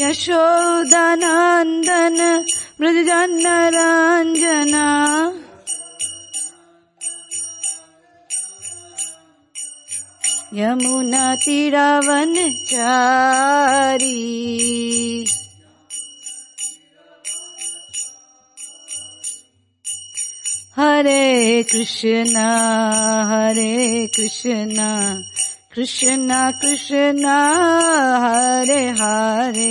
यशोदनन्दन मृदजन्नराञ्जना यमुनातिरवनचारी हरे कृष्णा हरे कृष्णा कृष्णा कृष्णा हरे हरे।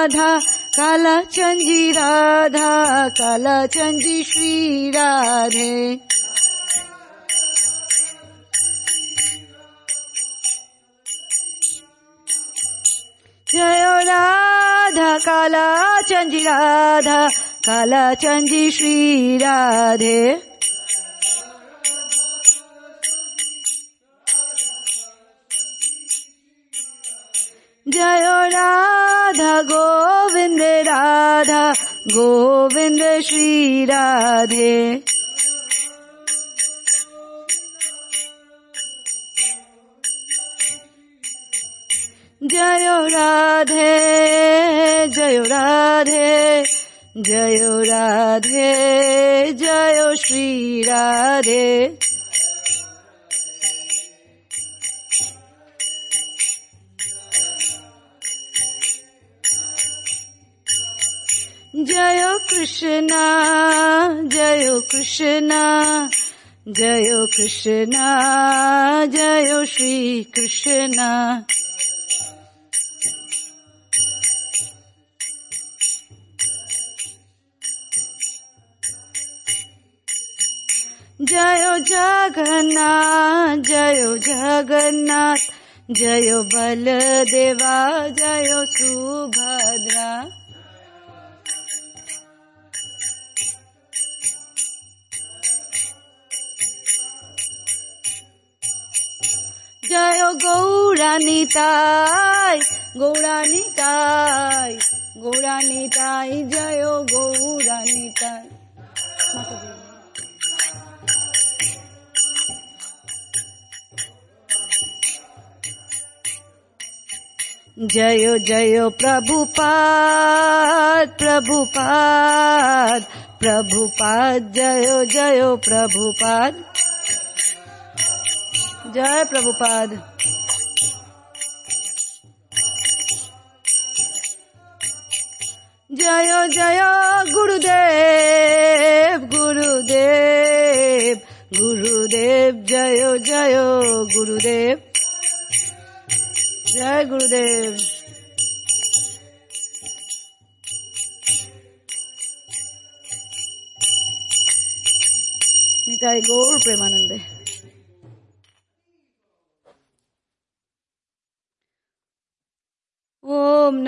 राधा काला चंजी राधा काला चंजी श्री राधे। जय राधा काला चंजी राधा काला चंजी श्री राधे। जय राधा, गोविंद राधा, गोविंद श्री राधे। जय राधे जय राधे जय राधे, जय श्री राधे। कृष्णा जय कृष्णा जय कृष्णा जय श्री कृष्णा। जय जगन्नाथ जय जगन्नाथ जय बलदेवा जय सुभद्रा জয় গৌরানিতাই গৌরানিতাই গৌরানিতাই জয় গৌরানিতাই জয় জয় প্রভুপাদ প্রভুপাদ প্রভুপাদ জয় জয় প্রভুপাদ जय प्रभुपाद জয় প্রভুপাদ। জয় জয় গুরুদেব গুরুদেব গুরুদেব, জয় জয় গুরুদেব। জয় গুরুদেব। নিতাই গৌর প্রেমানন্দে।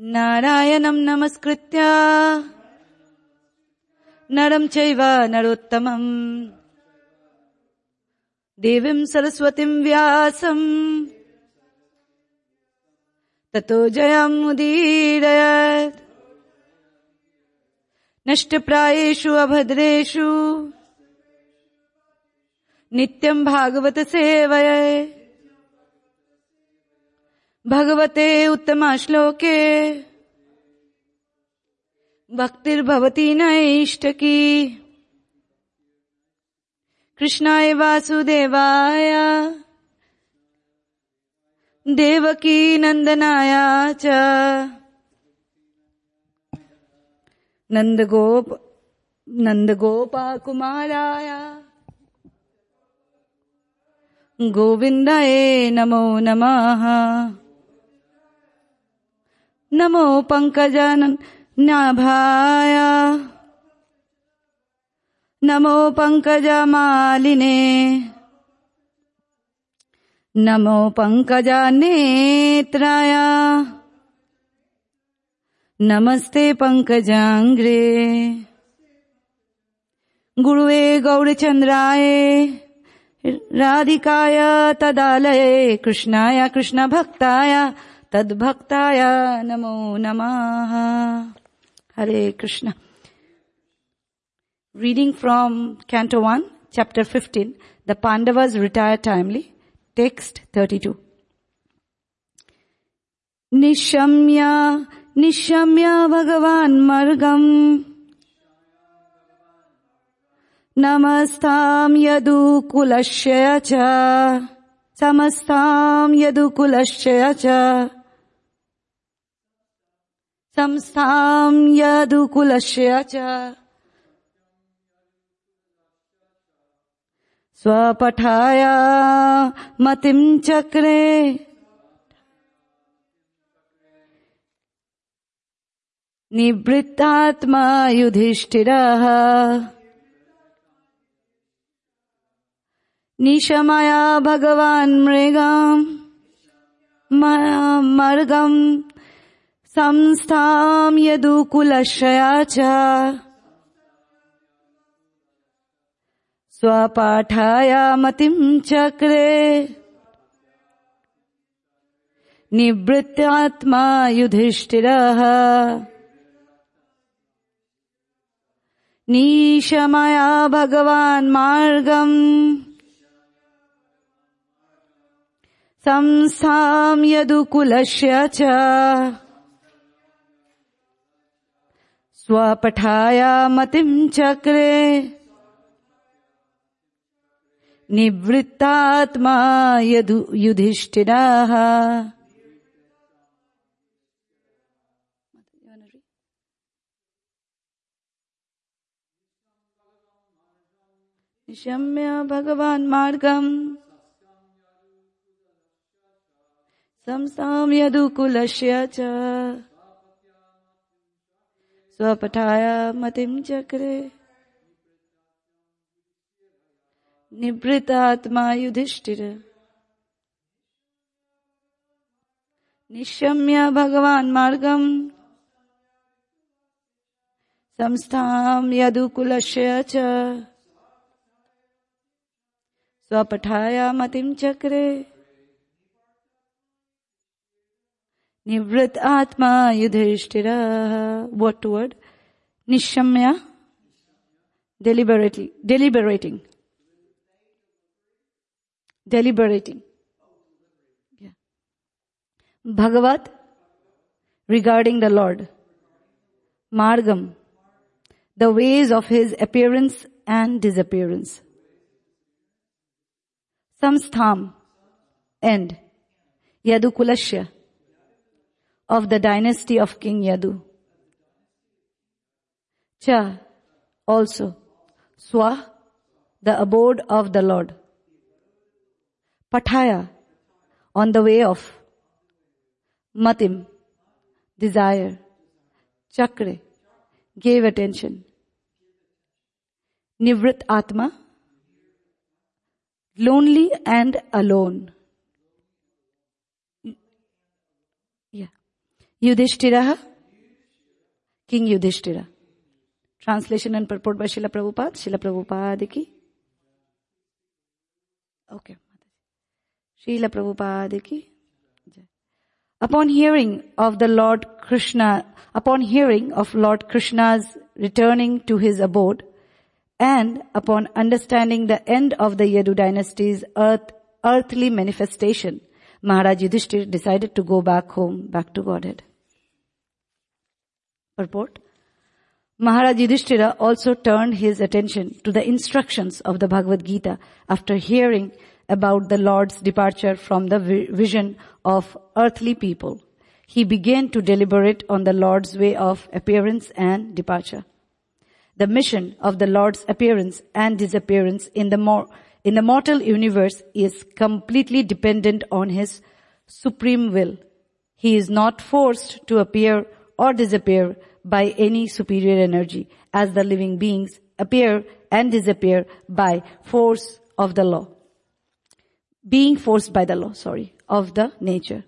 नारायणं नमस्कृत्य। नरं चैव नरोत्तमम्। देवीं सरस्वतीं व्यासम्। ततो जयमुदीरयत् नष्टप्रायेषु अभद्रेषु। नित्यम् भागवत सेवये भगवते उत्तमश्लोके। भक्तिर्भवति नैष्टकी कृष्णाय वासुदेवाय। देवकी नन्दनाय च। नन्दगोप नन्दगोपाकुमाराय। गोविन्दाय नमो नमः। नमो पङ्कजनाभाय नमो पङ्कजमालिने नमो पङ्कजानेत्राय नमस्ते पङ्कजाङ्ग्रे गुरुवे गौरचन्द्राय राधिकाय तदालये कृष्णाय कृष्णभक्ताय तद्भक्ताय नमो नमः। Hare Krishna. Reading from Canto 1, Chapter 15, The Pandavas retire timely, text 32. निशम्य निशम्य भगवान् मर्गम् नमस्ताम् यदुकुलस्य च समस्ताम् यदुकुलस्य च संस्थाम् यदुकुलस्य च। स्वपठाय मतिम् चक्रे। निवृत्तात्मा युधिष्ठिरः। निशमया भगवान् मृगम् मर्गम् संस्थाम् यदुकुलशया च। स्वपाठाय मतिम् चक्रे निवृत्तात्मा युधिष्ठिरः नीशमया भगवान् मार्गम्। संस्थाम् यदुकुलस्य च स्वपठाय मतिम् चक्रे। निवृत्तात्मा यदु युधिष्ठिरः। निशम्य भगवान् मार्गम्। संस्थाम् यदुकुलस्य च। स्वपठाय मतिम् चक्रे। निवृतात्मा युधिष्ठिर। निशम्य भगवान् मार्गम्। संस्थाम् यदुकुलस्य च। स्वपठाय मतिम् चक्रे। निवृत्त आत्मा Yudhishthir what word nishamya deliberately deliberating deliberating yeah. bhagavat regarding the lord margam the ways of his appearance and disappearance samstham end yadukulashya of the dynasty of King Yadu. Cha, also, Swa, the abode of the Lord. Pathaya, on the way of Matim, desire, Chakre, gave attention. Nivrit Atma, lonely and alone. Yeah. Yudhishthira, King Yudhishthira. Translation and purport by Srila Prabhupada. Srila Prabhupada ki. Okay. Srila Prabhupada ki. Upon hearing of the Lord Krishna, upon hearing of Lord Krishna's returning to his abode, and upon understanding the end of the Yadu dynasty's earth, earthly manifestation, Maharaj Yudhishthir decided to go back home, back to Godhead. Purport. Maharaj Yudhishthira also turned his attention to the instructions of the Bhagavad Gita after hearing about the Lord's departure from the vision of earthly people. He began to deliberate on the Lord's way of appearance and departure. The mission of the Lord's appearance and disappearance in the more, in the mortal universe is completely dependent on His supreme will. He is not forced to appear or disappear by any superior energy as the living beings appear and disappear by force of the law being forced by the law, sorry, of the nature.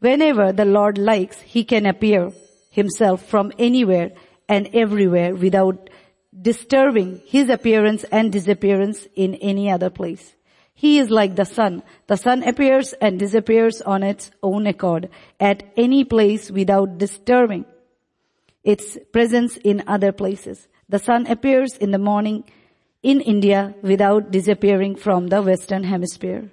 Whenever the Lord likes, He can appear Himself from anywhere and everywhere without disturbing His appearance and disappearance in any other place. He is like the sun. The sun appears and disappears on its own accord at any place without disturbing its presence in other places. The sun appears in the morning in India without disappearing from the western hemisphere.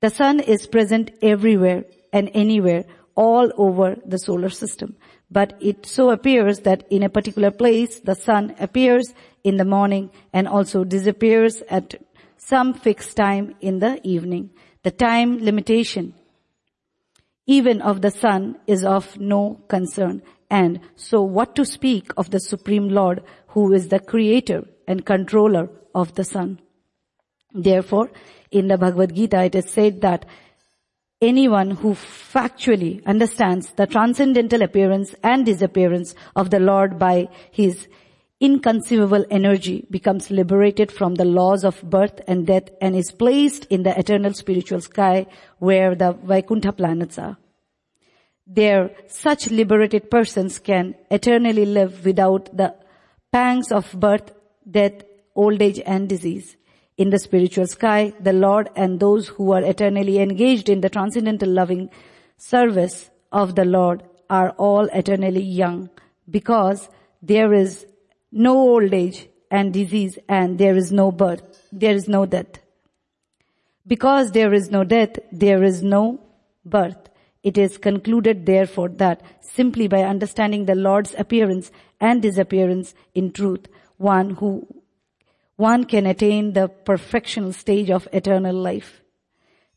The sun is present everywhere and anywhere all over the solar system. But it so appears that in a particular place, the sun appears in the morning and also disappears at some fixed time in the evening. The time limitation even of the sun is of no concern. And so what to speak of the Supreme Lord who is the creator and controller of the sun? Therefore, in the Bhagavad Gita, it is said that anyone who factually understands the transcendental appearance and disappearance of the Lord by his inconceivable energy becomes liberated from the laws of birth and death and is placed in the eternal spiritual sky where the Vaikuntha planets are. There, such liberated persons can eternally live without the pangs of birth, death, old age and disease in the spiritual sky, the Lord and those who are eternally engaged in the transcendental loving service of the Lord are all eternally young because there is no old age and disease and there is no birth, there is no death. Because there is no death, there is no birth. It is concluded therefore that simply by understanding the Lord's appearance and disappearance in truth, one who one can attain the perfectional stage of eternal life.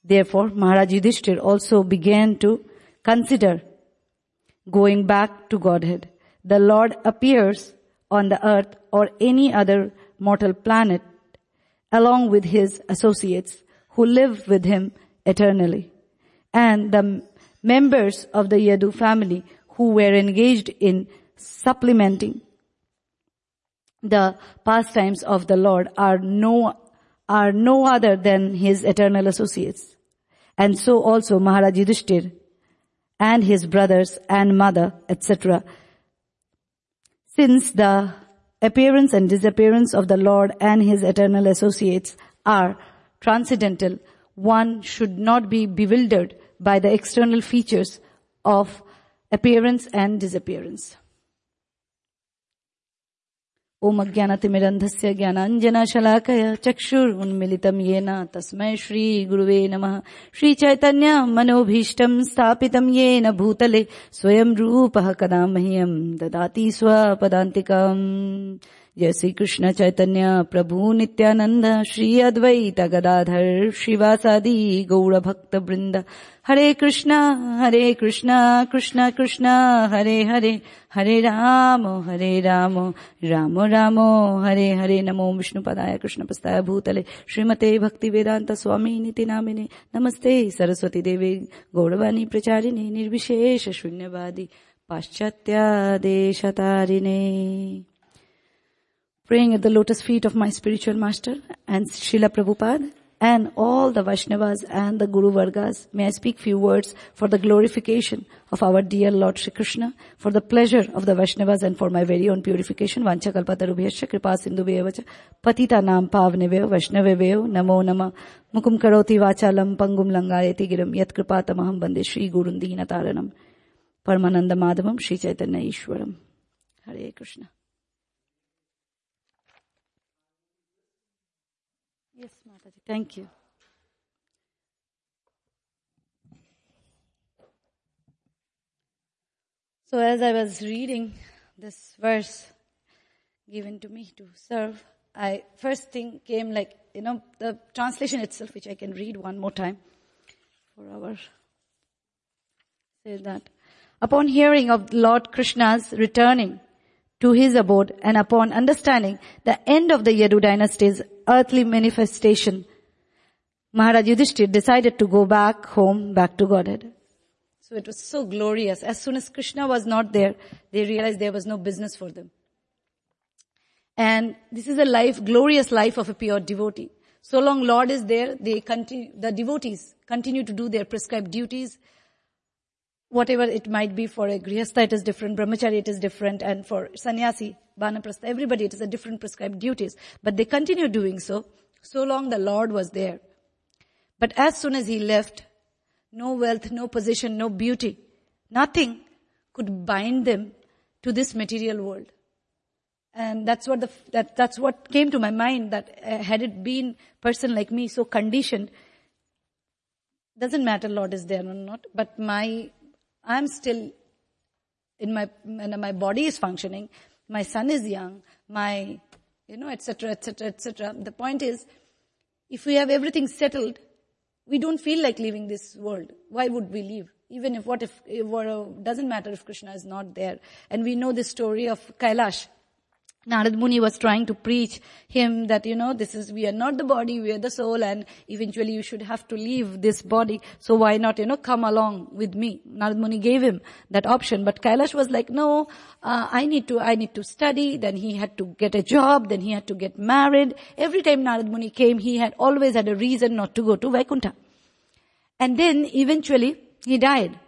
Therefore, Maharaj Yudhishthir also began to consider going back to Godhead. The Lord appears on the earth or any other mortal planet along with his associates who live with him eternally. And the members of the Yadu family who were engaged in supplementing the pastimes of the Lord are no, are no other than his eternal associates. And so also Maharaj Yudhishthir and his brothers and mother, etc. Since the appearance and disappearance of the Lord and his eternal associates are transcendental, one should not be bewildered by the external features of appearance and disappearance. ओम अज्ञानतिमिरन्धस्य ज्ञानाञ्जनशलाकय चक्षुरुन्मिलितं येन तस्मै श्रीगुरुवे नमः। श्रीचैतन्य मनोभीष्टम् स्थापितं येन भूतले स्वयं रूप कदा मह्यम ददाति स्वपदान्तिकम्। जय श्री कृष्ण चैतन्य प्रभु नित्यानंद, श्री अद्वैत गदाधर, शिवासादि गौड़ भक्त वृंद। हरे कृष्णा हरे कृष्णा, कृष्ण कृष्ण, हरे हरे हरे राम हरे राम राम राम, हरे हरे। नमो विष्णुपदाय कृष्ण प्रस्ताय भूतले। श्रीमते भक्ति वेदांत स्वामी निति नामिने नमस्ते सरस्वती देवी, गौरवाणी प्रचारिणे, निर्विशेष शून्यवादी, पाश्चात्यादेशतारिणे। Praying at the lotus feet of my spiritual master and Srila Prabhupada and all the Vaishnavas and the Guru Vargas. May I speak few words for the glorification of our dear Lord Shri Krishna, for the pleasure of the Vaishnavas and for my very own purification. Vancha kalpatarubhyascha kripa sindhu patita nam pavneveyo vaishnaveveyo namo nama mukum karoti vachalam pangum langayati giram yat kripatamaham bande Shri Gurundina taranam Paramananda Madhavam Shri Chaitanya Ishwaram. Hare Krishna. Yes, Mataji. Thank you. So as I was reading this verse given to me to serve, I first thing came like, you know, the translation itself, which I can read one more time for our, say that. Upon hearing of Lord Krishna's returning to his abode and upon understanding the end of the Yadu dynasty's earthly manifestation, Maharaj Yudhishthir decided to go back home, back to Godhead. So it was so glorious. As soon as Krishna was not there, they realized there was no business for them. And this is a life, glorious life of a pure devotee. So long Lord is there, they continue, the devotees continue to do their prescribed duties, whatever it might be for a grihastha, it is different, brahmachari, it is different, and for sannyasi, vanaprastha, everybody, it is a different prescribed duties. But they continue doing so, so long the Lord was there. But as soon as he left, no wealth, no position, no beauty, nothing could bind them to this material world. And that's what the, that, that's what came to my mind that uh, had it been person like me so conditioned, doesn't matter Lord is there or not, but my I'm still in my, my body is functioning, my son is young, my, you know, etc., etc., etc. The point is, if we have everything settled, we don't feel like leaving this world. Why would we leave? Even if what if, if what, doesn't matter if Krishna is not there. And we know the story of Kailash. Narad Muni was trying to preach him that, you know, this is, we are not the body, we are the soul and eventually you should have to leave this body. So why not, you know, come along with me? Narad Muni gave him that option. But Kailash was like, no, uh, I need to, I need to study. Then he had to get a job. Then he had to get married. Every time Narad Muni came, he had always had a reason not to go to Vaikuntha. And then eventually he died.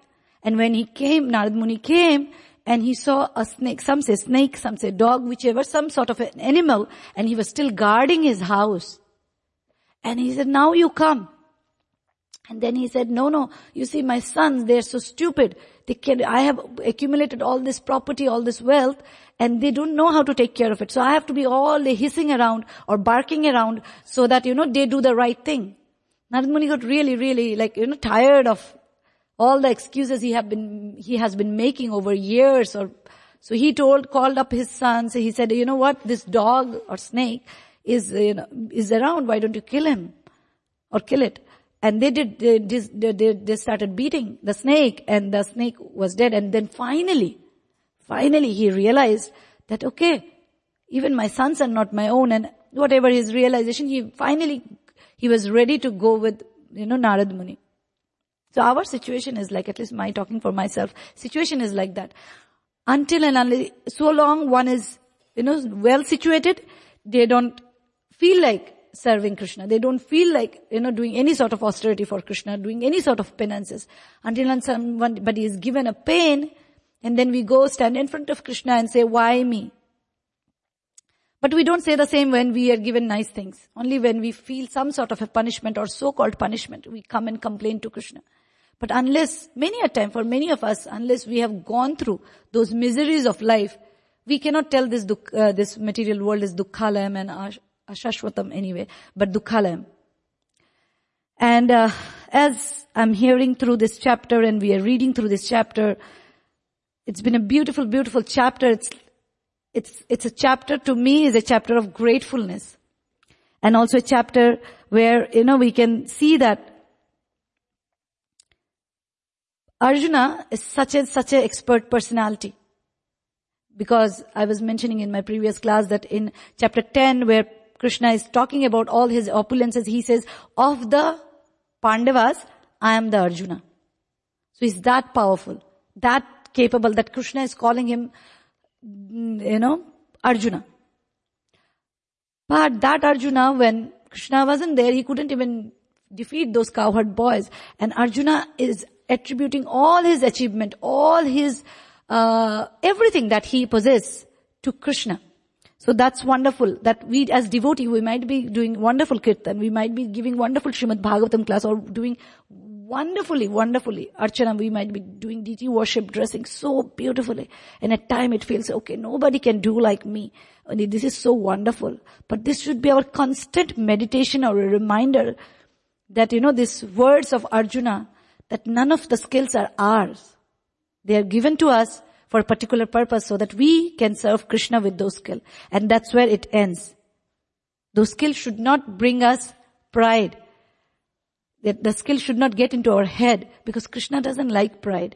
And when he came, Narad Muni came, and he saw a snake, some say snake, some say dog, whichever, some sort of an animal, and he was still guarding his house. And he said, now you come. And then he said, no, no, you see my sons, they're so stupid. They can, I have accumulated all this property, all this wealth, and they don't know how to take care of it. So I have to be all the hissing around or barking around so that, you know, they do the right thing. Narad Muni got really, really like, you know, tired of all the excuses he have been, he has been making over years or, so he told, called up his sons, he said, you know what, this dog or snake is, you know, is around, why don't you kill him? Or kill it? And they did, they, they, they started beating the snake and the snake was dead and then finally, finally he realized that okay, even my sons are not my own and whatever his realization, he finally, he was ready to go with, you know, Narad Muni. So our situation is like, at least my talking for myself, situation is like that. Until and so long one is, you know, well situated, they don't feel like serving Krishna. They don't feel like, you know, doing any sort of austerity for Krishna, doing any sort of penances. Until and somebody is given a pain, and then we go stand in front of Krishna and say, why me? But we don't say the same when we are given nice things. Only when we feel some sort of a punishment or so-called punishment, we come and complain to Krishna. But unless, many a time for many of us, unless we have gone through those miseries of life, we cannot tell this uh, this material world is dukkhalayam and ash, ashashvatam anyway, but dukkhalayam. And uh, as I'm hearing through this chapter and we are reading through this chapter, it's been a beautiful, beautiful chapter. It's it's, it's a chapter to me is a chapter of gratefulness. And also a chapter where, you know, we can see that Arjuna is such a, such an expert personality. Because I was mentioning in my previous class that in chapter 10 where Krishna is talking about all his opulences, he says, of the Pandavas, I am the Arjuna. So he's that powerful, that capable that Krishna is calling him, you know, Arjuna. But that Arjuna, when Krishna wasn't there, he couldn't even defeat those cowherd boys. And Arjuna is attributing all his achievement, all his, uh, everything that he possesses to Krishna. So that's wonderful that we as devotee, we might be doing wonderful kirtan, we might be giving wonderful Srimad Bhagavatam class or doing wonderfully, wonderfully. Archana, we might be doing deity worship, dressing so beautifully. And at time it feels, okay, nobody can do like me. This is so wonderful. But this should be our constant meditation or a reminder that, you know, these words of Arjuna, that none of the skills are ours. They are given to us for a particular purpose so that we can serve Krishna with those skills. And that's where it ends. Those skills should not bring us pride. The skill should not get into our head because Krishna doesn't like pride.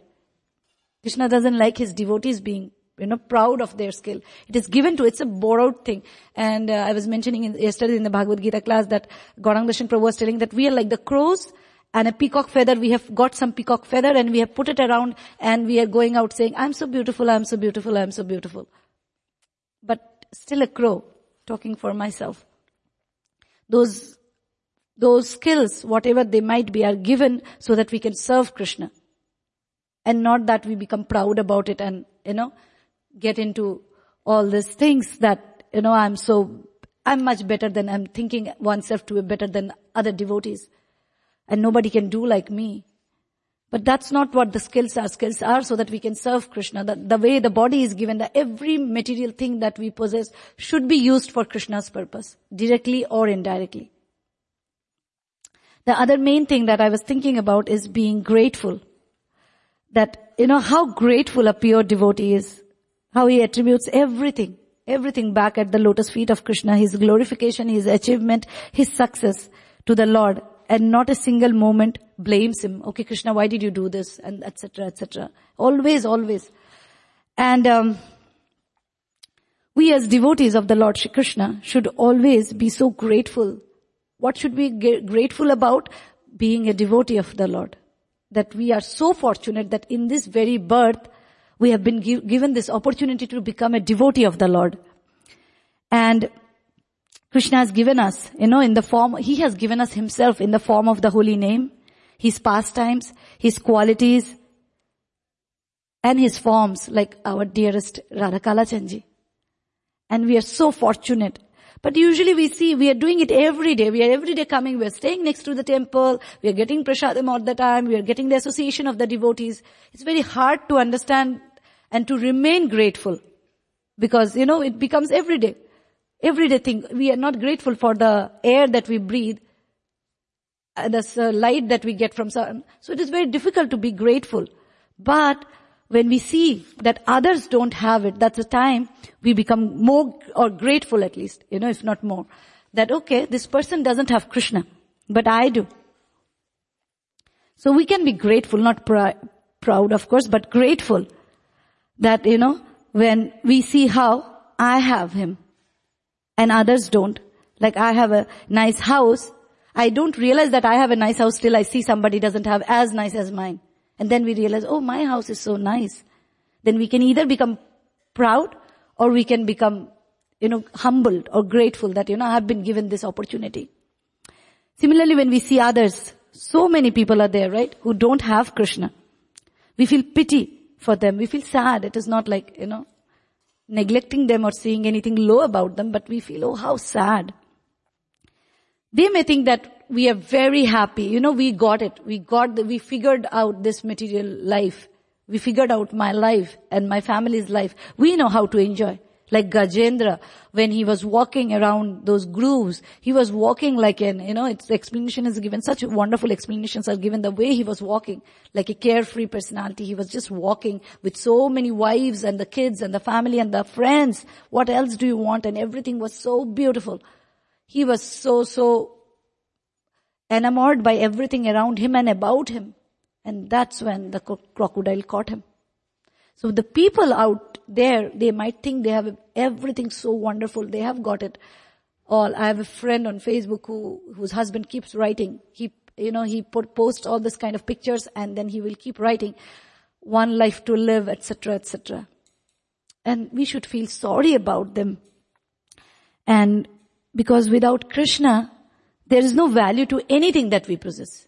Krishna doesn't like his devotees being you know, proud of their skill. It is given to, it's a borrowed thing. And uh, I was mentioning in, yesterday in the Bhagavad Gita class that Gaurang Prabhu was telling that we are like the crows and a peacock feather. We have got some peacock feather and we have put it around and we are going out saying, I'm so beautiful, I'm so beautiful, I'm so beautiful. But still a crow talking for myself. Those, those skills, whatever they might be, are given so that we can serve Krishna. And not that we become proud about it and, you know, get into all these things that, you know, I'm so, I'm much better than, I'm thinking oneself to be better than other devotees and nobody can do like me. But that's not what the skills are. Skills are so that we can serve Krishna. The, the way the body is given, that every material thing that we possess should be used for Krishna's purpose, directly or indirectly. The other main thing that I was thinking about is being grateful. That, you know, how grateful a pure devotee is. How he attributes everything, everything back at the lotus feet of Krishna, his glorification, his achievement, his success to the Lord and not a single moment blames him. Okay, Krishna, why did you do this? And etc. etc. Always, always. And um, we as devotees of the Lord Shri Krishna should always be so grateful. What should we be grateful about? Being a devotee of the Lord. That we are so fortunate that in this very birth, we have been give, given this opportunity to become a devotee of the Lord. And Krishna has given us, you know, in the form, He has given us Himself in the form of the holy name, His pastimes, His qualities, and His forms, like our dearest Radha Kalachandji. And we are so fortunate. But usually we see, we are doing it every day. We are every day coming, we are staying next to the temple, we are getting prasadam all the time, we are getting the association of the devotees. It's very hard to understand and to remain grateful. Because, you know, it becomes every day everyday thing. We are not grateful for the air that we breathe, uh, the uh, light that we get from sun. So it is very difficult to be grateful. But when we see that others don't have it, that's the time we become more or grateful at least, you know, if not more. That okay, this person doesn't have Krishna, but I do. So we can be grateful, not pr- proud of course, but grateful that, you know, when we see how I have him and others don't. Like I have a nice house. I don't realize that I have a nice house till I see somebody doesn't have as nice as mine. And then we realize, oh, my house is so nice. Then we can either become proud or we can become, you know, humbled or grateful that, you know, I've been given this opportunity. Similarly, when we see others, so many people are there, right, who don't have Krishna. We feel pity for them. We feel sad. It is not like, you know, neglecting them or saying anything low about them, but we feel, oh, how sad. They may think that we are very happy. You know, we got it. We got the, we figured out this material life. We figured out my life and my family's life. We know how to enjoy. Like Gajendra, when he was walking around those grooves, he was walking like an, you know, its explanation is given, such wonderful explanations are given the way he was walking, like a carefree personality. He was just walking with so many wives and the kids and the family and the friends. What else do you want? And everything was so beautiful. He was so, so enamored by everything around him and about him. And that's when the crocodile caught him. So the people out there, they might think they have everything so wonderful. They have got it all. I have a friend on Facebook who, whose husband keeps writing. He, you know, he put, posts all this kind of pictures and then he will keep writing one life to live, etc., etc. And we should feel sorry about them. And because without Krishna, there is no value to anything that we possess.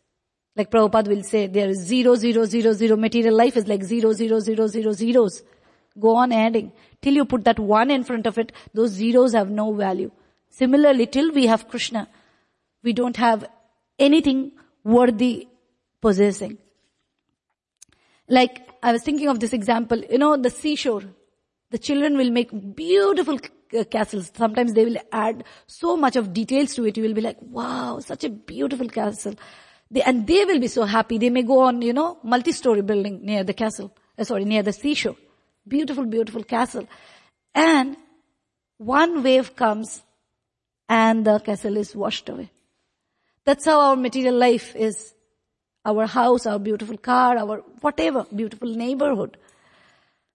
Like Prabhupada will say, there is zero, zero, zero, zero. Material life is like zero, zero, zero, zero, zeros. Go on adding. Till you put that one in front of it, those zeros have no value. Similarly, till we have Krishna, we don't have anything worthy possessing. Like, I was thinking of this example, you know, the seashore. The children will make beautiful castles. Sometimes they will add so much of details to it. You will be like, wow, such a beautiful castle. They, and they will be so happy. They may go on, you know, multi-story building near the castle, uh, sorry, near the seashore. Beautiful, beautiful castle. And one wave comes and the castle is washed away. That's how our material life is. Our house, our beautiful car, our whatever, beautiful neighborhood.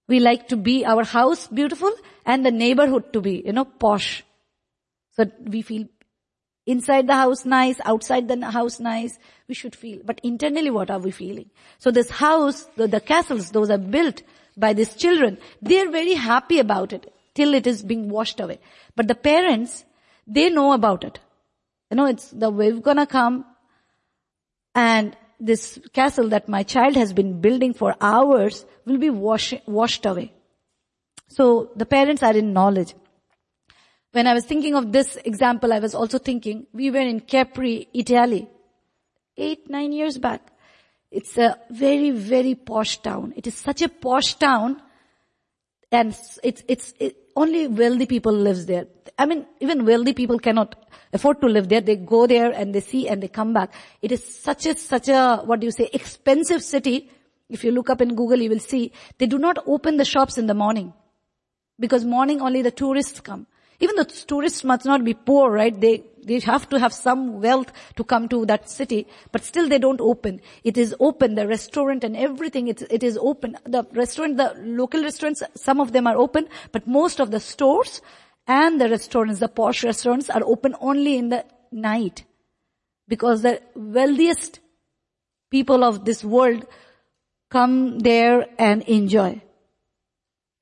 We like to be our house beautiful and the neighborhood to be, you know, posh. So we feel Inside the house nice, outside the house nice, we should feel. But internally what are we feeling? So this house, the, the castles, those are built by these children. They're very happy about it till it is being washed away. But the parents, they know about it. You know, it's the wave gonna come and this castle that my child has been building for hours will be wash, washed away. So the parents are in knowledge. When I was thinking of this example, I was also thinking, we were in Capri, Italy, eight, nine years back. It's a very, very posh town. It is such a posh town and it's, it's, it, only wealthy people lives there. I mean, even wealthy people cannot afford to live there. They go there and they see and they come back. It is such a, such a, what do you say, expensive city. If you look up in Google, you will see they do not open the shops in the morning because morning only the tourists come. Even the tourists must not be poor, right? They, they have to have some wealth to come to that city, but still they don't open. It is open, the restaurant and everything, it, it is open. The restaurant, the local restaurants, some of them are open, but most of the stores and the restaurants, the posh restaurants are open only in the night. Because the wealthiest people of this world come there and enjoy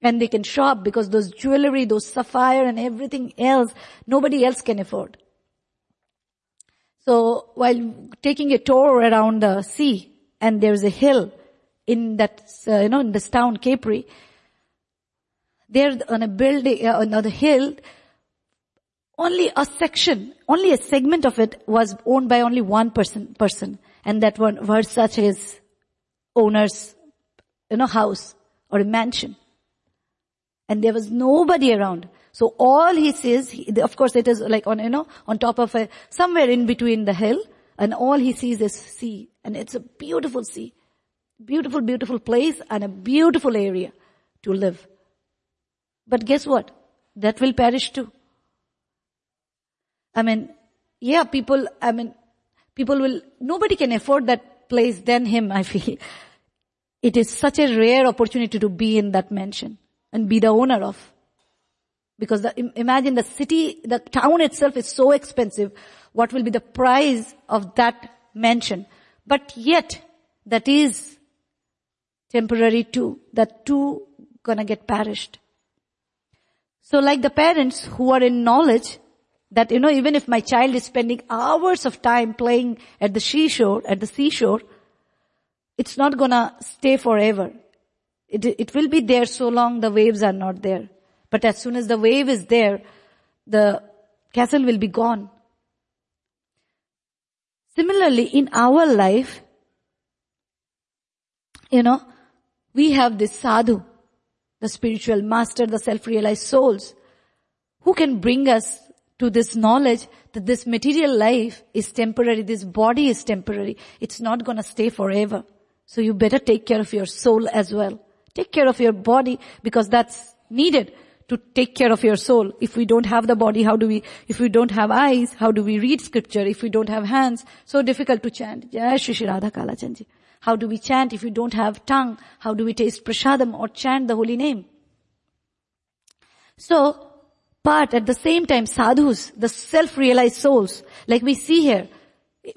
and they can shop because those jewelry, those sapphire and everything else, nobody else can afford. So while taking a tour around the sea and there's a hill in that, uh, you know, in this town, Capri, there on a building, uh, on the hill, only a section, only a segment of it was owned by only one person, person. And that one Versace's owner's, you know, house or a mansion and there was nobody around. So all he sees, of course it is like on, you know, on top of a, somewhere in between the hill, and all he sees is sea. And it's a beautiful sea. Beautiful, beautiful place and a beautiful area to live. But guess what? That will perish too. I mean, yeah, people, I mean, people will, nobody can afford that place than him, I feel. It is such a rare opportunity to be in that mansion and be the owner of. Because the, imagine the city, the town itself is so expensive. What will be the price of that mansion? But yet, that is temporary too. That too gonna get perished. So like the parents who are in knowledge that, you know, even if my child is spending hours of time playing at the seashore, at the seashore, it's not gonna stay forever. It, it will be there so long the waves are not there. But as soon as the wave is there, the castle will be gone. Similarly, in our life, you know, we have this sadhu, the spiritual master, the self-realized souls. who can bring us to this knowledge that this material life is temporary, this body is temporary. It's not gonna stay forever. So you better take care of your soul as well. Take care of your body because that's needed to take care of your soul. If we don't have the body, how do we, if we don't have eyes, how do we read scripture? If we don't have hands, so difficult to chant. Shri. How do we chant if we don't have tongue? How do we taste prasadam or chant the holy name? So, but at the same time, sadhus, the self-realized souls, like we see here,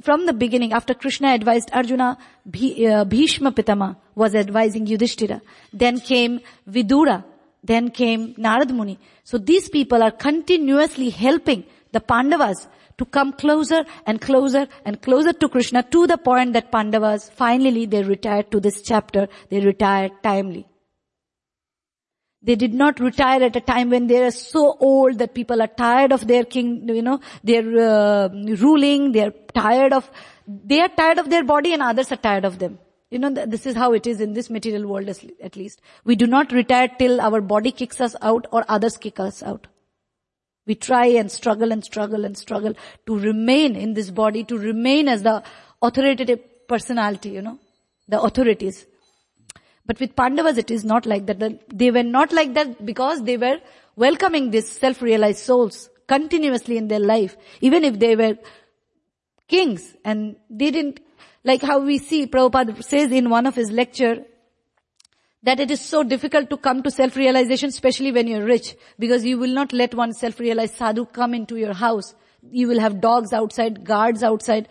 from the beginning, after Krishna advised Arjuna, uh, Bhishma Pitama was advising Yudhishthira. Then came Vidura. Then came Narad Muni. So these people are continuously helping the Pandavas to come closer and closer and closer to Krishna to the point that Pandavas finally they retired to this chapter. They retired timely. They did not retire at a time when they are so old that people are tired of their king, you know, their uh, ruling, they are tired of, they are tired of their body and others are tired of them. You know, this is how it is in this material world at least. We do not retire till our body kicks us out or others kick us out. We try and struggle and struggle and struggle to remain in this body, to remain as the authoritative personality, you know, the authorities. But with Pandavas, it is not like that. They were not like that because they were welcoming these self-realized souls continuously in their life, even if they were kings and they didn't, like how we see Prabhupada says in one of his lecture, that it is so difficult to come to self-realization, especially when you're rich, because you will not let one self-realized sadhu come into your house. You will have dogs outside, guards outside,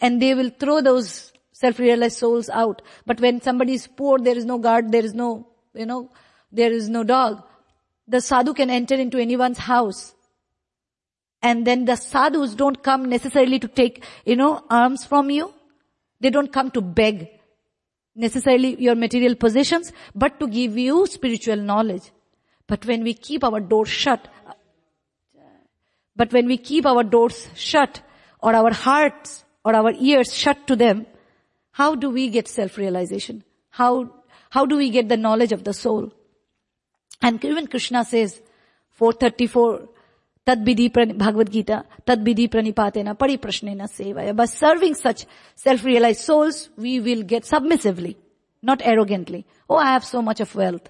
and they will throw those self-realized souls out. But when somebody is poor, there is no guard, there is no, you know, there is no dog. The sadhu can enter into anyone's house. And then the sadhus don't come necessarily to take, you know, arms from you. They don't come to beg necessarily your material possessions, but to give you spiritual knowledge. But when we keep our doors shut, but when we keep our doors shut, or our hearts, or our ears shut to them, how do we get self-realization? How, how do we get the knowledge of the soul? And even Krishna says, 434, Tadbidhi Bhagavad Gita, Tadbidhi Pranipatena Pariprashnena Sevaya. By serving such self-realized souls, we will get submissively, not arrogantly. Oh, I have so much of wealth.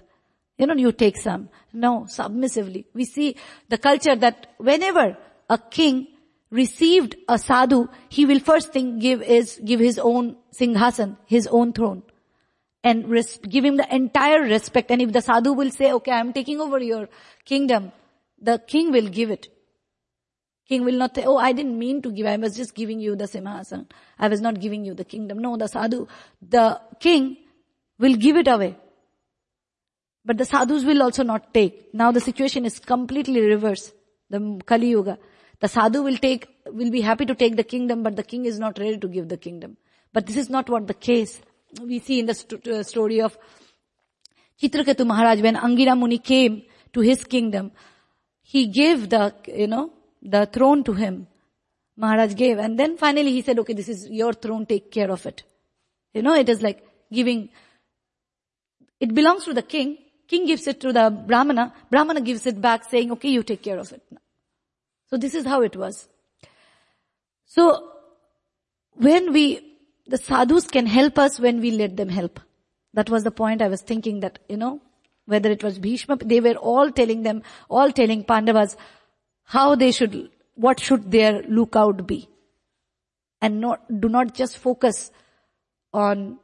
You know, you take some. No, submissively. We see the culture that whenever a king received a sadhu, he will first thing give is, give his own singhasan, his own throne. And give him the entire respect. And if the sadhu will say, okay, I'm taking over your kingdom, the king will give it. King will not say, oh, I didn't mean to give, I was just giving you the simhasan. I was not giving you the kingdom. No, the sadhu, the king will give it away. But the sadhus will also not take. Now the situation is completely reverse. The Kali Yuga. The sadhu will take, will be happy to take the kingdom, but the king is not ready to give the kingdom. But this is not what the case. We see in the st- uh, story of Chitraketu Maharaj when Angira Muni came to his kingdom, he gave the, you know, the throne to him. Maharaj gave. And then finally he said, okay, this is your throne, take care of it. You know, it is like giving, it belongs to the king. King gives it to the Brahmana. Brahmana gives it back saying, okay, you take care of it. So this is how it was. So when we, the sadhus can help us when we let them help. That was the point I was thinking that, you know, whether it was Bhishma, they were all telling them, all telling Pandavas how they should, what should their lookout be. And not, do not just focus on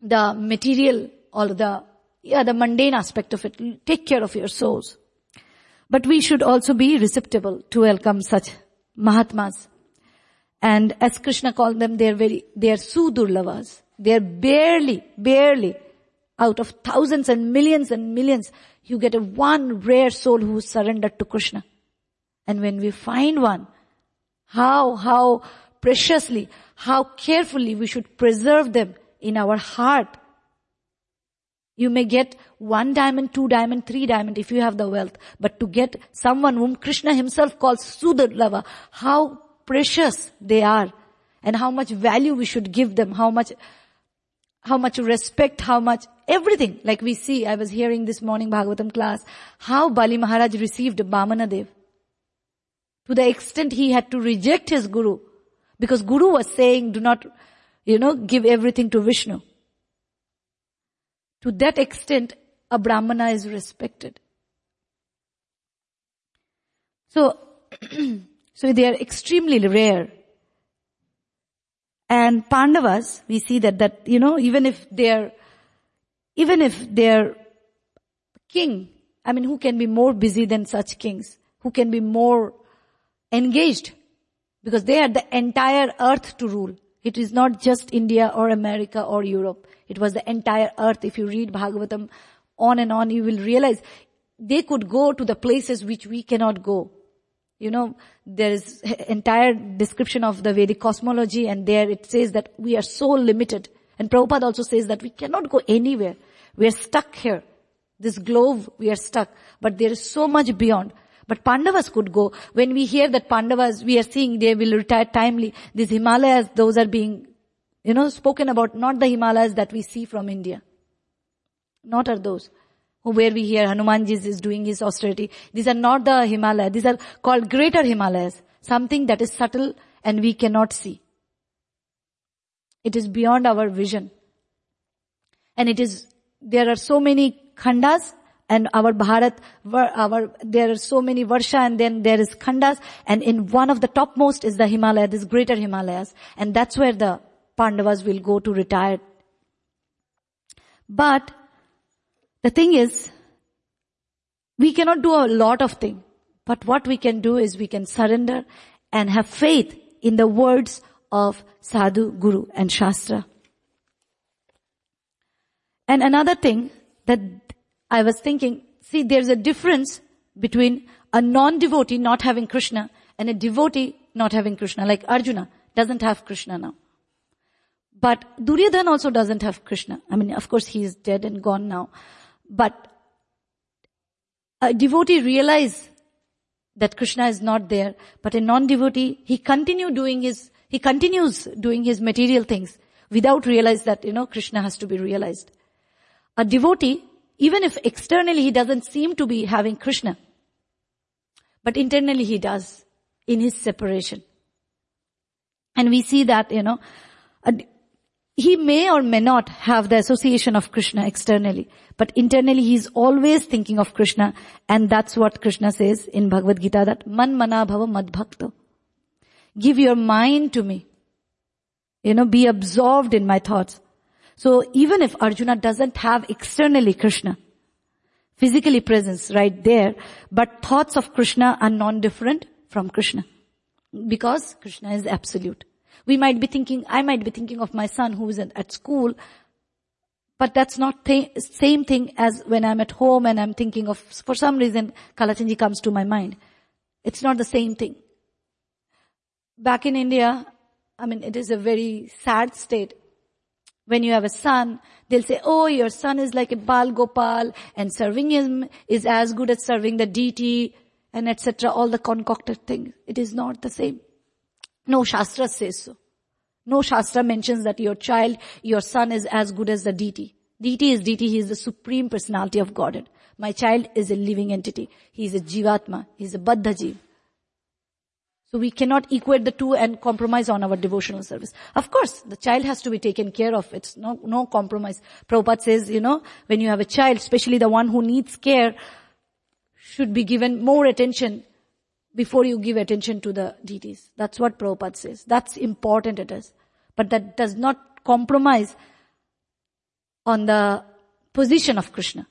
the material or the, yeah, the mundane aspect of it. Take care of your souls. But we should also be receptible to welcome such Mahatmas. And as Krishna called them, they're very, they're sudurlavas. They're barely, barely out of thousands and millions and millions, you get a one rare soul who surrendered to Krishna. And when we find one, how, how preciously, how carefully we should preserve them in our heart you may get one diamond, two diamond, three diamond if you have the wealth. But to get someone whom Krishna himself calls Sudurlava, how precious they are and how much value we should give them, how much how much respect, how much everything. Like we see, I was hearing this morning Bhagavatam class, how Bali Maharaj received Bamana Dev. To the extent he had to reject his guru. Because guru was saying, do not, you know, give everything to Vishnu. To that extent, a Brahmana is respected. So, so they are extremely rare. And Pandavas, we see that, that, you know, even if they're, even if they're king, I mean, who can be more busy than such kings? Who can be more engaged? Because they had the entire earth to rule. It is not just India or America or Europe. It was the entire earth. If you read Bhagavatam on and on, you will realize they could go to the places which we cannot go. You know, there is entire description of the Vedic cosmology and there it says that we are so limited. And Prabhupada also says that we cannot go anywhere. We are stuck here. This globe, we are stuck. But there is so much beyond. But Pandavas could go. When we hear that Pandavas, we are seeing they will retire timely. These Himalayas, those are being, you know, spoken about, not the Himalayas that we see from India. Not are those where we hear Hanumanji is doing his austerity. These are not the Himalayas. These are called greater Himalayas. Something that is subtle and we cannot see. It is beyond our vision. And it is, there are so many khandas and our Bharat, our, there are so many Varsha and then there is khandas and in one of the topmost is the Himalaya, this greater Himalayas. And that's where the Pandavas will go to retire. But the thing is, we cannot do a lot of things, but what we can do is we can surrender and have faith in the words of Sadhu, Guru and Shastra. And another thing that I was thinking, see there's a difference between a non-devotee not having Krishna and a devotee not having Krishna, like Arjuna doesn't have Krishna now. But Duryodhana also doesn't have Krishna. I mean, of course he is dead and gone now. But a devotee realize that Krishna is not there, but a non-devotee, he continue doing his, he continues doing his material things without realize that, you know, Krishna has to be realized. A devotee, even if externally he doesn't seem to be having Krishna, but internally he does in his separation. And we see that, you know, a, he may or may not have the association of Krishna externally, but internally he is always thinking of Krishna and that's what Krishna says in Bhagavad Gita that man mana bhava mad bhakta. Give your mind to me. You know, be absorbed in my thoughts. So even if Arjuna doesn't have externally Krishna, physically presence right there, but thoughts of Krishna are non-different from Krishna. Because Krishna is absolute. We might be thinking, I might be thinking of my son who is at school, but that's not the same thing as when I'm at home and I'm thinking of, for some reason, Kalachandji comes to my mind. It's not the same thing. Back in India, I mean, it is a very sad state. When you have a son, they'll say, oh, your son is like a Bal Gopal and serving him is as good as serving the deity and etc. All the concocted things. It is not the same. No Shastra says so. No Shastra mentions that your child, your son is as good as the deity. Deity is deity. He is the supreme personality of Godhead. My child is a living entity. He is a Jivatma. He is a Baddha. So we cannot equate the two and compromise on our devotional service. Of course, the child has to be taken care of. It's no, no compromise. Prabhupada says, you know, when you have a child, especially the one who needs care, should be given more attention before you give attention to the deities. That's what Prabhupada says. That's important it is. But that does not compromise on the position of Krishna.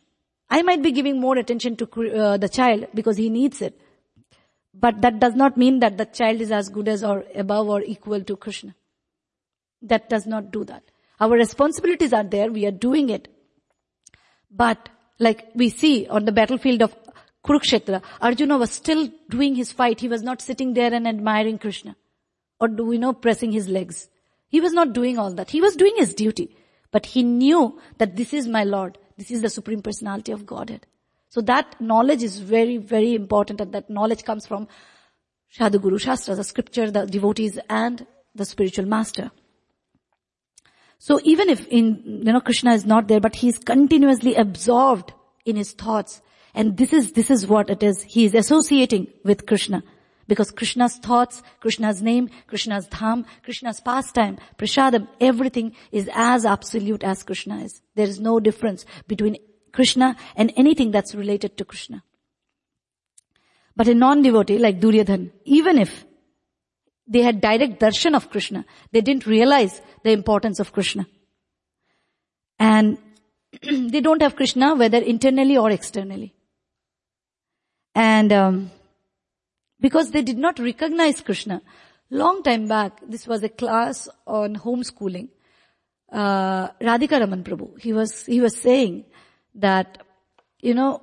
I might be giving more attention to uh, the child because he needs it. But that does not mean that the child is as good as or above or equal to Krishna. That does not do that. Our responsibilities are there. We are doing it. But like we see on the battlefield of Kurukshetra, Arjuna was still doing his fight. He was not sitting there and admiring Krishna. Or do we know pressing his legs. He was not doing all that. He was doing his duty. But he knew that this is my Lord. This is the Supreme Personality of Godhead. So that knowledge is very, very important and that knowledge comes from Sadhu Guru Shastra, the scripture, the devotees and the spiritual master. So even if in, you know, Krishna is not there, but he is continuously absorbed in his thoughts. And this is, this is what it is. He is associating with Krishna. Because Krishna's thoughts, Krishna's name, Krishna's dham, Krishna's pastime, prasadam, everything is as absolute as Krishna is. There is no difference between Krishna and anything that's related to Krishna. But a non-devotee like Duryodhan, even if they had direct darshan of Krishna, they didn't realize the importance of Krishna. And they don't have Krishna whether internally or externally. And um, because they did not recognize Krishna, long time back, this was a class on homeschooling. Uh, Radhika Raman Prabhu, he was he was saying that, you know,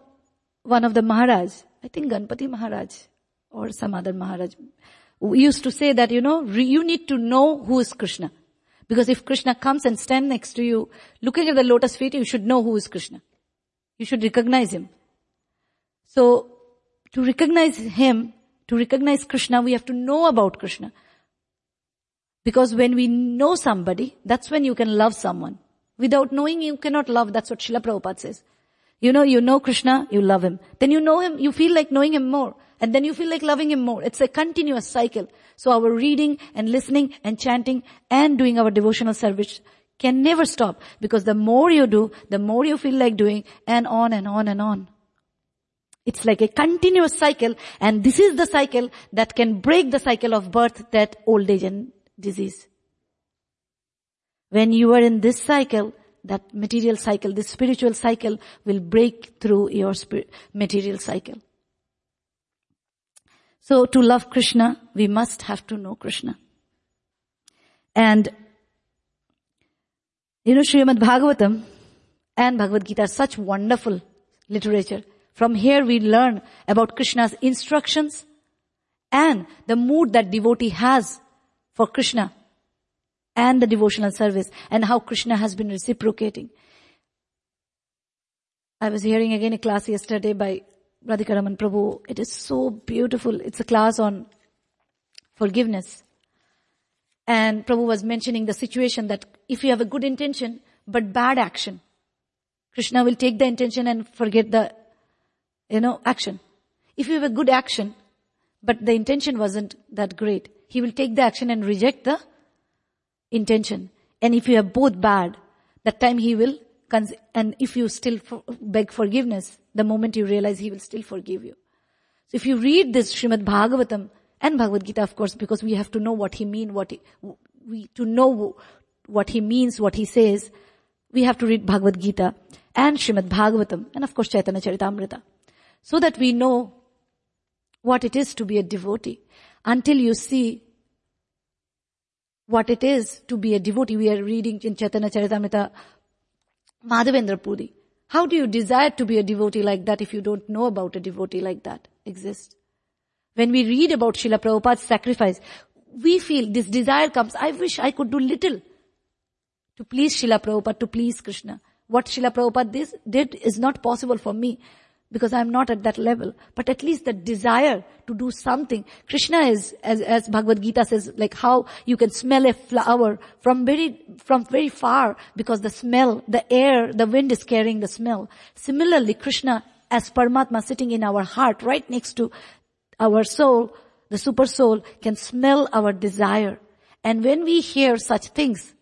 one of the Maharaj, I think Ganpati Maharaj or some other Maharaj, used to say that, you know, you need to know who is Krishna. Because if Krishna comes and stand next to you, looking at the lotus feet, you should know who is Krishna. You should recognize him. So, to recognize him, to recognize Krishna, we have to know about Krishna. Because when we know somebody, that's when you can love someone. Without knowing, you cannot love. That's what Srila Prabhupada says. You know, you know Krishna, you love him. Then you know him, you feel like knowing him more. And then you feel like loving him more. It's a continuous cycle. So our reading and listening and chanting and doing our devotional service can never stop because the more you do, the more you feel like doing and on and on and on. It's like a continuous cycle and this is the cycle that can break the cycle of birth, death, old age and disease. When you are in this cycle, that material cycle, this spiritual cycle will break through your material cycle. So to love Krishna, we must have to know Krishna. And, you know, Srimad Bhagavatam and Bhagavad Gita are such wonderful literature. From here we learn about Krishna's instructions and the mood that devotee has for Krishna and the devotional service and how Krishna has been reciprocating. I was hearing again a class yesterday by Radhika Raman Prabhu. It is so beautiful. It's a class on forgiveness. And Prabhu was mentioning the situation that if you have a good intention but bad action, Krishna will take the intention and forget the, you know, action. If you have a good action, but the intention wasn't that great, he will take the action and reject the intention. And if you have both bad, that time he will, and if you still beg forgiveness, the moment you realize he will still forgive you. So if you read this Srimad Bhagavatam and Bhagavad Gita, of course, because we have to know what he means, what he, we, to know what he means, what he says, we have to read Bhagavad Gita and Srimad Bhagavatam and of course Chaitanya Charitamrita. So that we know what it is to be a devotee. Until you see what it is to be a devotee, we are reading in Chaitanya Charitamrita Madhavendra Puri. How do you desire to be a devotee like that if you don't know about a devotee like that exists? When we read about Srila Prabhupada's sacrifice, we feel this desire comes, I wish I could do little to please Srila Prabhupada, to please Krishna. What Srila Prabhupada did is not possible for me because I'm not at that level. But at least the desire to do something. Krishna is, as, as Bhagavad Gita says, like how you can smell a flower from very, from very far because the smell, the air, the wind is carrying the smell. Similarly, Krishna as Paramatma sitting in our heart right next to our soul, the super soul can smell our desire. And when we hear such things,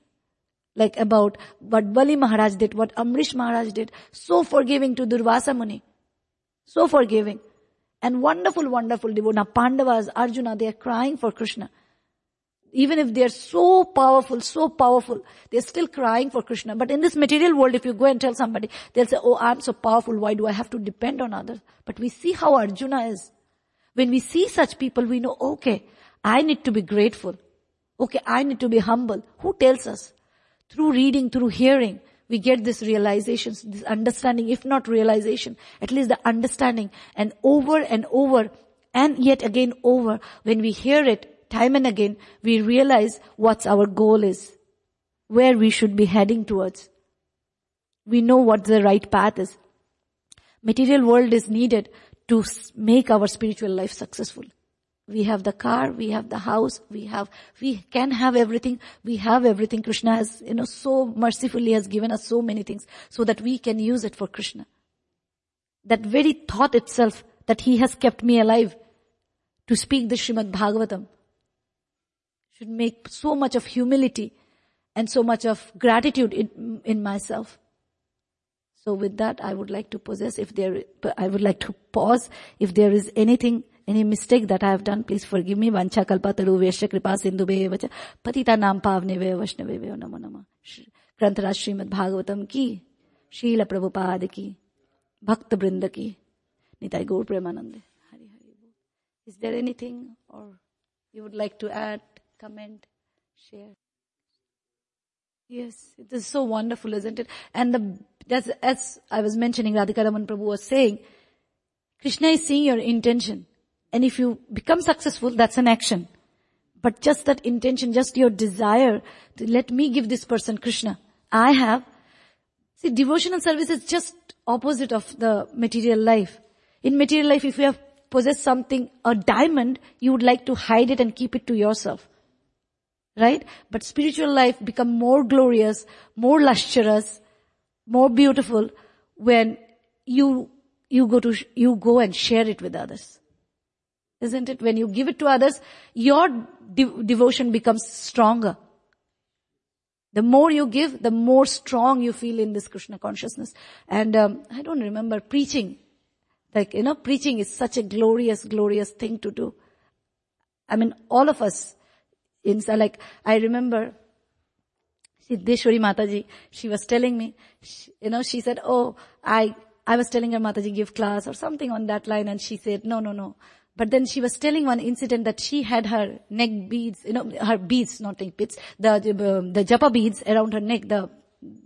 like about what Bali Maharaj did, what Ambarish Maharaj did, so forgiving to Durvasa Muni, so forgiving. And wonderful, wonderful devotee. Now Pandavas, Arjuna, they are crying for Krishna. Even if they are so powerful, so powerful, they're still crying for Krishna. But in this material world, if you go and tell somebody, they'll say, oh, I'm so powerful, why do I have to depend on others? But we see how Arjuna is. When we see such people, we know, okay, I need to be grateful. Okay, I need to be humble. Who tells us? Through reading, through hearing, we get this realization, this understanding, if not realization, at least the understanding. And over and over and yet again over, when we hear it time and again, we realize what's our goal is, where we should be heading towards. We know what the right path is. Material world is needed to make our spiritual life successful. We have the car, we have the house, we have, we can have everything, we have everything. Krishna has, you know, so mercifully has given us so many things so that we can use it for Krishna. That very thought itself that he has kept me alive to speak the Srimad Bhagavatam should make so much of humility and so much of gratitude in, in myself. So with that, I would like to possess if there, I would like to pause. If there is anything, any mistake that I have done, please forgive me. Vancha kalpataru vyashya kripa sindhu vacha patita nam pavne ve vaishnave ve namo nama. Granthraj Srimad Bhagavatam ki, Srila Prabhupada ki, Bhakt Brinda ki, Nitai Gaur Premanande. Hari Hari. Is there anything or you would like to add, comment, share? Yes, it is so wonderful, isn't it? And the, that's, as I was mentioning, Radhika Raman Prabhu was saying, Krishna is seeing your intention. And if you become successful, that's an action. But just that intention, just your desire to let me give this person Krishna. I have. See, devotional service is just opposite of the material life. In material life, if you have possessed something, a diamond, you would like to hide it and keep it to yourself right? But spiritual life become more glorious, more lustrous, more beautiful when you, you go to, you go and share it with others. Isn't it? When you give it to others, your de- devotion becomes stronger. The more you give, the more strong you feel in this Krishna consciousness. And um, I don't remember preaching. Like, you know, preaching is such a glorious, glorious thing to do. I mean, all of us, in, Like, I remember Siddheshwari Mataji, she was telling me, she, you know, she said, oh, I, I was telling her Mataji give class or something on that line and she said, no, no, no. But then she was telling one incident that she had her neck beads, you know, her beads, not neck beads, the, the, um, the japa beads around her neck, the,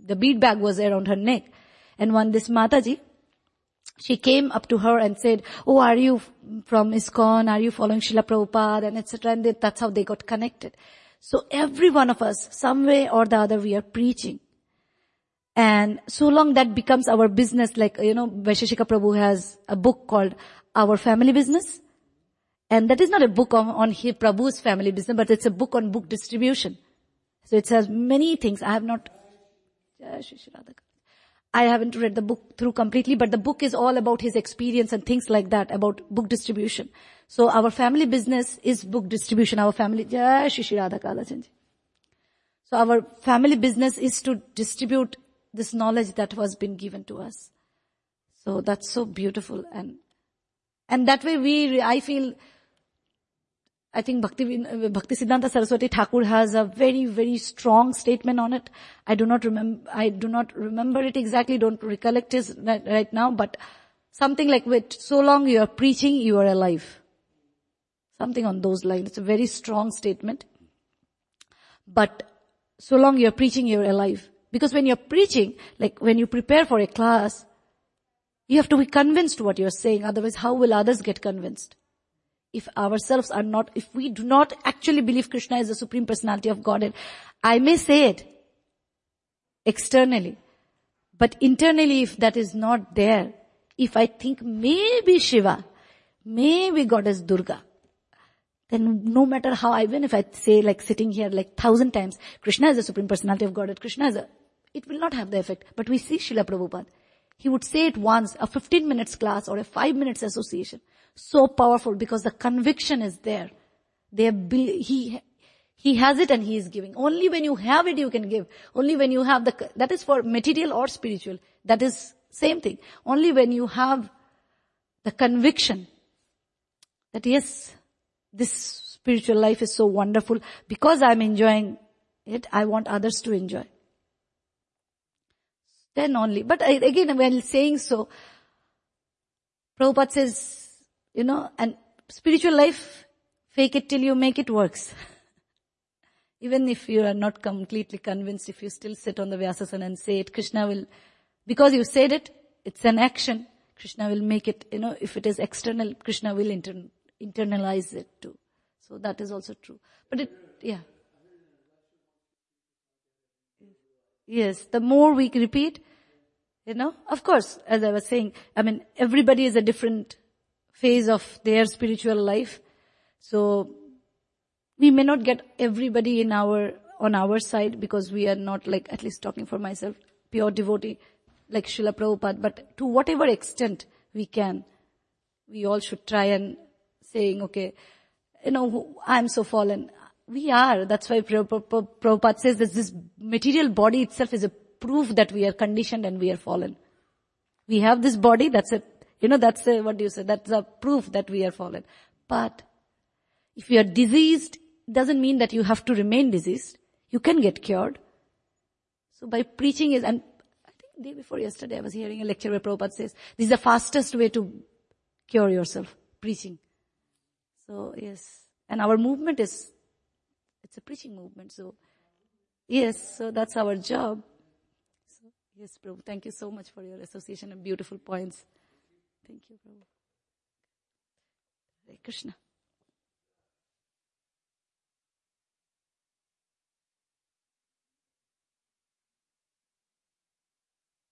the bead bag was around her neck. And one, this Mataji, she came up to her and said, oh, are you from ISKCON? Are you following Srila Prabhupada? And etc. And that's how they got connected. So every one of us, some way or the other, we are preaching. And so long that becomes our business, like, you know, Vaisheshika Prabhu has a book called Our Family Business. And that is not a book on, on Prabhu's family business, but it's a book on book distribution. So it says many things. I have not, I haven't read the book through completely, but the book is all about his experience and things like that, about book distribution. So our family business is book distribution. Our family, So our family business is to distribute this knowledge that was been given to us. So that's so beautiful and, and that way we, I feel I think Bhakti, uh, Bhakti Siddhanta Saraswati Thakur has a very, very strong statement on it. I do not remember, I do not remember it exactly, don't recollect it right now, but something like with, so long you are preaching, you are alive. Something on those lines. It's a very strong statement. But so long you're preaching, you're alive. Because when you're preaching, like when you prepare for a class, you have to be convinced what you're saying. Otherwise, how will others get convinced? If ourselves are not, if we do not actually believe Krishna is the supreme personality of Godhead, I may say it externally, but internally if that is not there, if I think maybe Shiva, maybe Goddess Durga, then no matter how, even if I say like sitting here like thousand times, Krishna is the supreme personality of Godhead, Krishna is a, it will not have the effect. But we see Srila Prabhupada. He would say it once, a 15 minutes class or a 5 minutes association so powerful because the conviction is there. They he, he has it and he is giving. Only when you have it you can give. Only when you have the, that is for material or spiritual. That is same thing. Only when you have the conviction that yes, this spiritual life is so wonderful because I'm enjoying it, I want others to enjoy. Then only. But again, when saying so, Prabhupada says, you know, and spiritual life, fake it till you make it works. Even if you are not completely convinced, if you still sit on the Vyasasana and say it, Krishna will, because you said it, it's an action, Krishna will make it, you know, if it is external, Krishna will inter- internalize it too. So that is also true. But it, yeah. Yes, the more we repeat, you know, of course, as I was saying, I mean, everybody is a different phase of their spiritual life. So we may not get everybody in our, on our side because we are not like, at least talking for myself, pure devotee like Srila Prabhupada, but to whatever extent we can, we all should try and saying, okay, you know, I'm so fallen. We are. That's why Prabhupada says that this material body itself is a proof that we are conditioned and we are fallen. We have this body, that's it. You know, that's a, what do you say? That's a proof that we are fallen. But if you are diseased, it doesn't mean that you have to remain diseased. You can get cured. So by preaching is, and I think day before yesterday I was hearing a lecture where Prabhupada says, this is the fastest way to cure yourself, preaching. So yes, and our movement is, it's a preaching movement. So yes, so that's our job. So yes, Prabhu, thank you so much for your association and beautiful points. Thank you, Prabhu. Hare Krishna.